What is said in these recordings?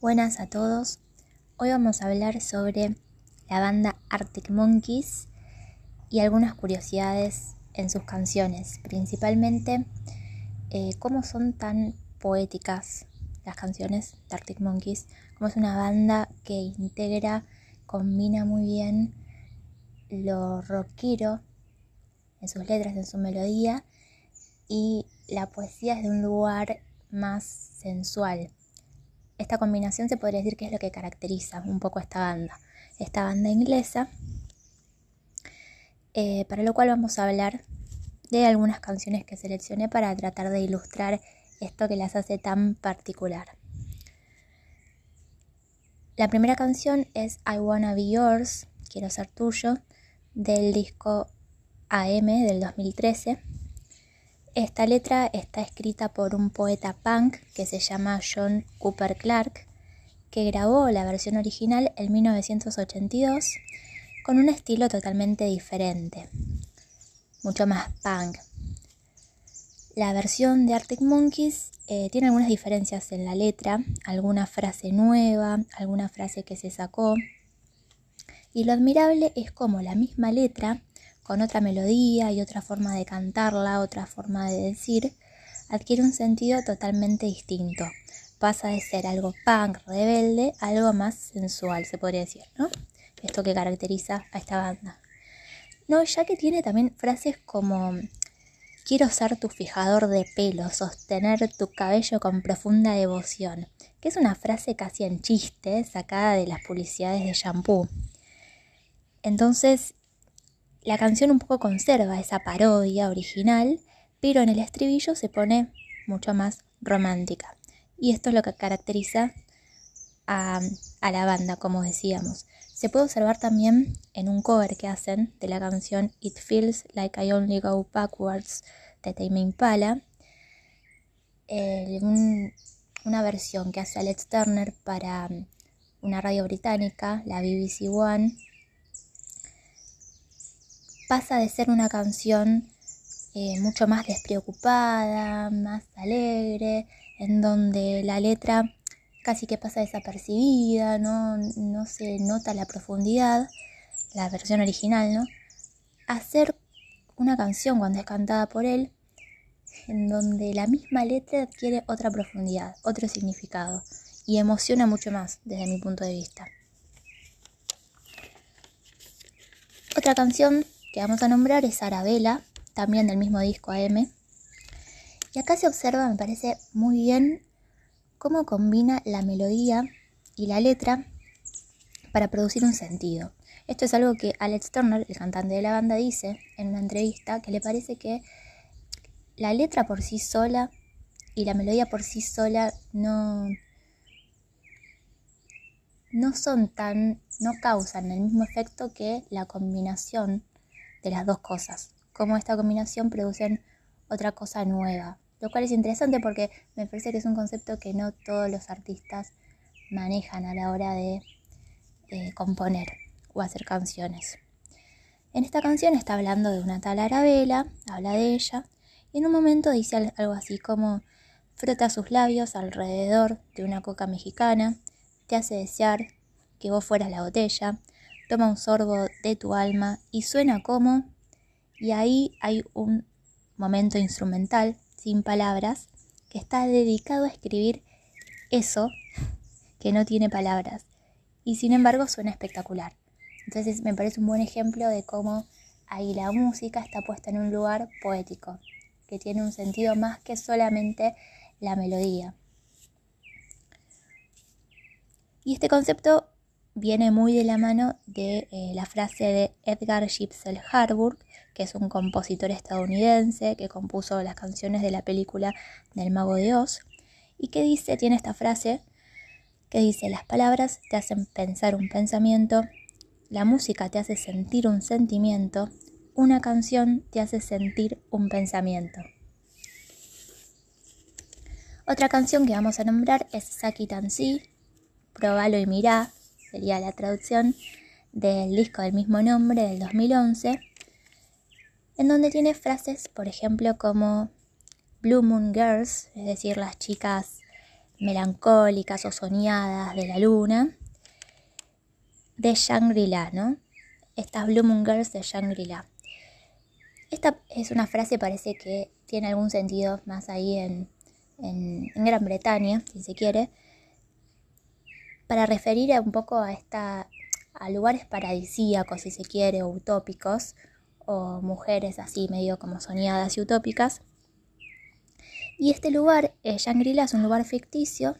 Buenas a todos. Hoy vamos a hablar sobre la banda Arctic Monkeys y algunas curiosidades en sus canciones, principalmente eh, cómo son tan poéticas las canciones de Arctic Monkeys, cómo es una banda que integra, combina muy bien lo rockero en sus letras, en su melodía y la poesía es de un lugar más sensual esta combinación se podría decir que es lo que caracteriza un poco a esta banda, esta banda inglesa, eh, para lo cual vamos a hablar de algunas canciones que seleccioné para tratar de ilustrar esto que las hace tan particular. La primera canción es I Wanna Be Yours, Quiero ser tuyo, del disco AM del 2013. Esta letra está escrita por un poeta punk que se llama John Cooper Clarke, que grabó la versión original en 1982 con un estilo totalmente diferente, mucho más punk. La versión de Arctic Monkeys eh, tiene algunas diferencias en la letra, alguna frase nueva, alguna frase que se sacó. Y lo admirable es como la misma letra con otra melodía y otra forma de cantarla, otra forma de decir, adquiere un sentido totalmente distinto. Pasa de ser algo punk, rebelde, a algo más sensual, se podría decir, ¿no? Esto que caracteriza a esta banda. No, ya que tiene también frases como quiero ser tu fijador de pelo, sostener tu cabello con profunda devoción, que es una frase casi en chiste, sacada de las publicidades de shampoo. Entonces, la canción un poco conserva esa parodia original, pero en el estribillo se pone mucho más romántica. Y esto es lo que caracteriza a, la banda, como decíamos. Se puede observar también en un cover que hacen de la canción It Feels Like I Only Go Backwards de Tame Impala, una versión que hace Alex Turner para una radio británica, la BBC One, pasa de ser una canción eh, mucho más despreocupada, más alegre, en donde la letra casi que pasa desapercibida, no, no se nota la profundidad, la versión original, ¿no? Hacer una canción cuando es cantada por él, en donde la misma letra adquiere otra profundidad, otro significado y emociona mucho más desde mi punto de vista. Otra canción que vamos a nombrar es Arabella, también del mismo disco AM. Y acá se observa, me parece muy bien, cómo combina la melodía y la letra para producir un sentido. Esto es algo que Alex Turner, el cantante de la banda, dice en una entrevista que le parece que la letra por sí sola y la melodía por sí sola no, no son tan, no causan el mismo efecto que la combinación de las dos cosas, cómo esta combinación producen otra cosa nueva, lo cual es interesante porque me parece que es un concepto que no todos los artistas manejan a la hora de componer o hacer canciones. En esta canción está hablando de una tal Arabella, habla de ella, y en un momento dice algo así como frota sus labios alrededor de una coca mexicana, te hace desear que vos fueras la botella, toma un sorbo de tu alma y suena como, y ahí hay un momento instrumental, sin palabras, que está dedicado a escribir eso que no tiene palabras, y sin embargo suena espectacular. Entonces me parece un buen ejemplo de cómo ahí la música está puesta en un lugar poético, que tiene un sentido más que solamente la melodía. Y este concepto viene muy de la mano de eh, la frase de Edgar Gipsel Harburg, que es un compositor estadounidense que compuso las canciones de la película del Mago de Oz, y que dice, tiene esta frase que dice, las palabras te hacen pensar un pensamiento, la música te hace sentir un sentimiento, una canción te hace sentir un pensamiento. Otra canción que vamos a nombrar es Saki Tansi, Probalo y mirá, sería la traducción del disco del mismo nombre del 2011, en donde tiene frases, por ejemplo, como Blue Moon Girls, es decir, las chicas melancólicas o soñadas de la luna de Shangri-La, ¿no? Estas Blue Moon Girls de Shangri-La. Esta es una frase, parece que tiene algún sentido más ahí en, en, Gran Bretaña, si se quiere, para referir un poco a, esta, a lugares paradisíacos, si se quiere, o utópicos, o mujeres así medio como soñadas y utópicas. Y este lugar, eh, Shangri-La, es un lugar ficticio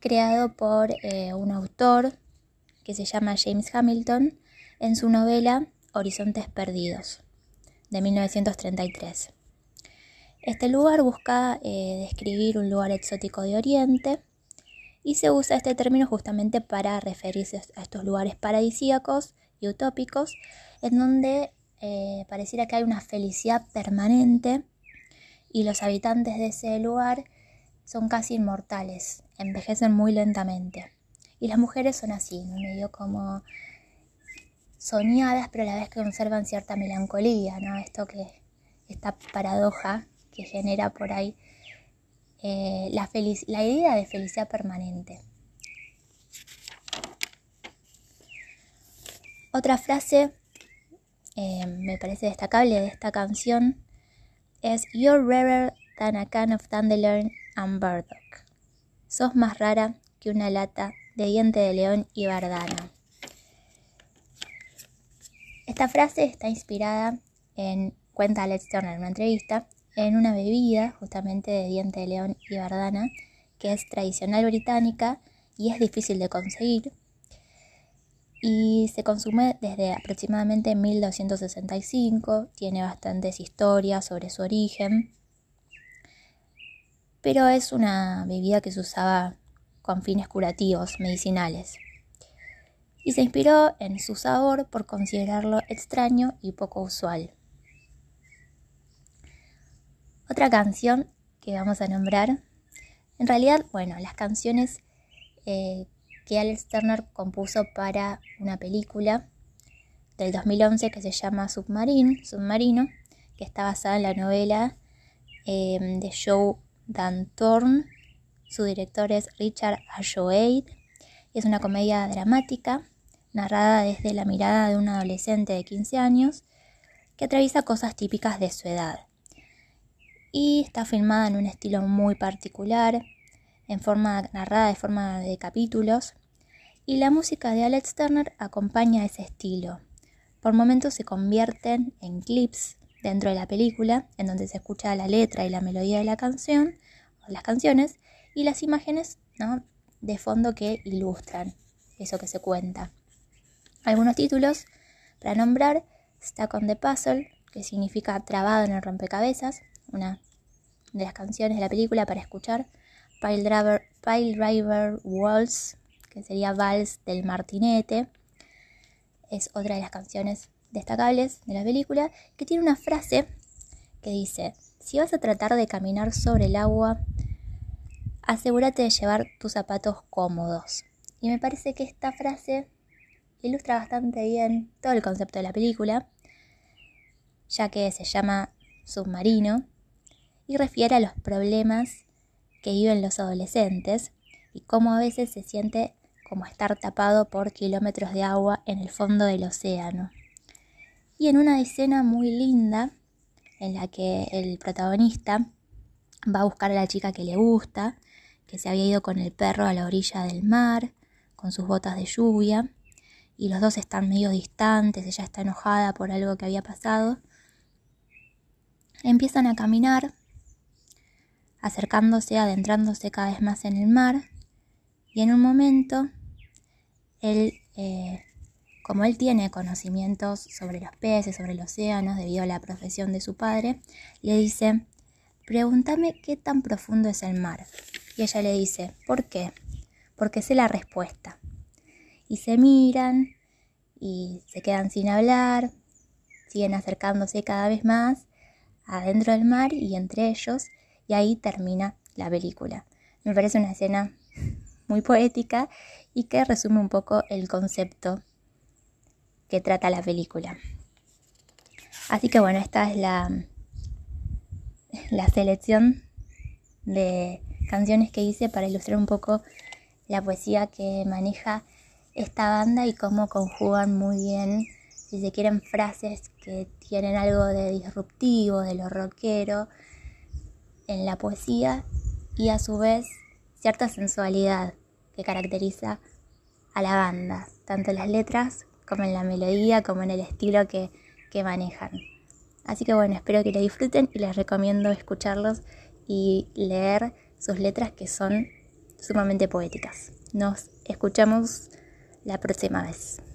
creado por eh, un autor que se llama James Hamilton en su novela Horizontes Perdidos, de 1933. Este lugar busca eh, describir un lugar exótico de Oriente y se usa este término justamente para referirse a estos lugares paradisíacos y utópicos en donde eh, pareciera que hay una felicidad permanente y los habitantes de ese lugar son casi inmortales, envejecen muy lentamente. Y las mujeres son así, medio como soñadas, pero a la vez que conservan cierta melancolía, ¿no? Esto que, esta paradoja que genera por ahí eh, la, la idea de felicidad permanente. Otra frase eh, me parece destacable de esta canción es You're rarer than a can of dandelion and burdock. Sos más rara que una lata de diente de león y bardana. Esta frase está inspirada en, cuenta Alex Turner en una entrevista, en una bebida justamente de diente de león y bardana que es tradicional británica y es difícil de conseguir y se consume desde aproximadamente 1265, tiene bastantes historias sobre su origen, pero es una bebida que se usaba con fines curativos, medicinales, y se inspiró en su sabor por considerarlo extraño y poco usual. Otra canción que vamos a nombrar, en realidad, bueno, las canciones eh, que Alex Turner compuso para una película del 2011 que se llama Submarine, Submarino, que está basada en la novela em, de Joe Dantorn. Su director es Richard Ayoade es una comedia dramática narrada desde la mirada de un adolescente de 15 años que atraviesa cosas típicas de su edad. Y está filmada en un estilo muy particular, en forma narrada de forma de capítulos, y la música de Alex Turner acompaña ese estilo. Por momentos se convierten en clips dentro de la película, en donde se escucha la letra y la melodía de la canción, o las canciones, y las imágenes de fondo que ilustran eso que se cuenta. Algunos títulos para nombrar, Stuck on the Puzzle, que significa trabado en el rompecabezas, una de las canciones de la película para escuchar, Pile Driver, Pile Driver Waltz, que sería Vals del Martinete. Es otra de las canciones destacables de la película, que tiene una frase que dice, si vas a tratar de caminar sobre el agua, asegúrate de llevar tus zapatos cómodos. Y me parece que esta frase ilustra bastante bien todo el concepto de la película, ya que se llama Submarino y refiere a los problemas que viven los adolescentes y cómo a veces se siente como estar tapado por kilómetros de agua en el fondo del océano. Y en una escena muy linda en la que el protagonista va a buscar a la chica que le gusta, que se había ido con el perro a la orilla del mar, con sus botas de lluvia, y los dos están medio distantes, ella está enojada por algo que había pasado. Empiezan a caminar acercándose, adentrándose cada vez más en el mar, y en un momento, él, eh, como él tiene conocimientos sobre los peces, sobre el océano, debido a la profesión de su padre, le dice, pregúntame qué tan profundo es el mar. Y ella le dice, ¿por qué? Porque sé la respuesta. Y se miran y se quedan sin hablar, siguen acercándose cada vez más adentro del mar y entre ellos y ahí termina la película. Me parece una escena muy poética y que resume un poco el concepto que trata la película. Así que bueno, esta es la, la selección de canciones que hice para ilustrar un poco la poesía que maneja esta banda y cómo conjugan muy bien, si se quieren, frases que tienen algo de disruptivo, de lo rockero en la poesía y a su vez cierta sensualidad que caracteriza a la banda, tanto en las letras como en la melodía, como en el estilo que, que manejan. Así que bueno, espero que lo disfruten y les recomiendo escucharlos y leer sus letras que son sumamente poéticas. Nos escuchamos la próxima vez.